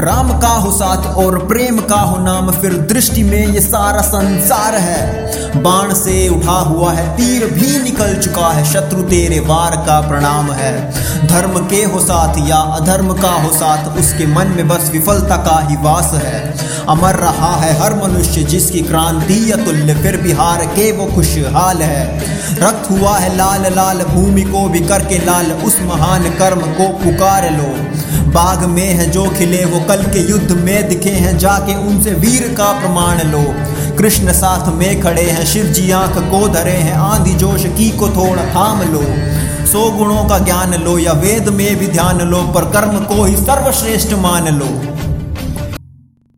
राम का हो साथ और प्रेम का हो नाम, फिर दृष्टि में ये सारा संसार है। बाण से उठा हुआ है, तीर भी निकल चुका है, शत्रु तेरे वार का प्रणाम है। धर्म के हो साथ या अधर्म का हो साथ, उसके मन में बस विफलता का ही वास है। अमर रहा है हर मनुष्य, जिसकी क्रांति अतुल्य, फिर बिहार के वो खुशहाल है। रक्त हुआ है लाल लाल, भूमि को भी करके लाल, उस महान कर्म को पुकार लो। बाग में है जो खिले, वो कल के युद्ध में दिखे हैं, जाके उनसे वीर का प्रमाण लो। कृष्ण साथ में खड़े हैं शिव जी आँख को धरे हैं, आंधी जोश की को थोड़ा थाम लो। सो गुणों का ज्ञान लो या वेद में भी ध्यान लो, पर कर्म को ही सर्वश्रेष्ठ मान लो।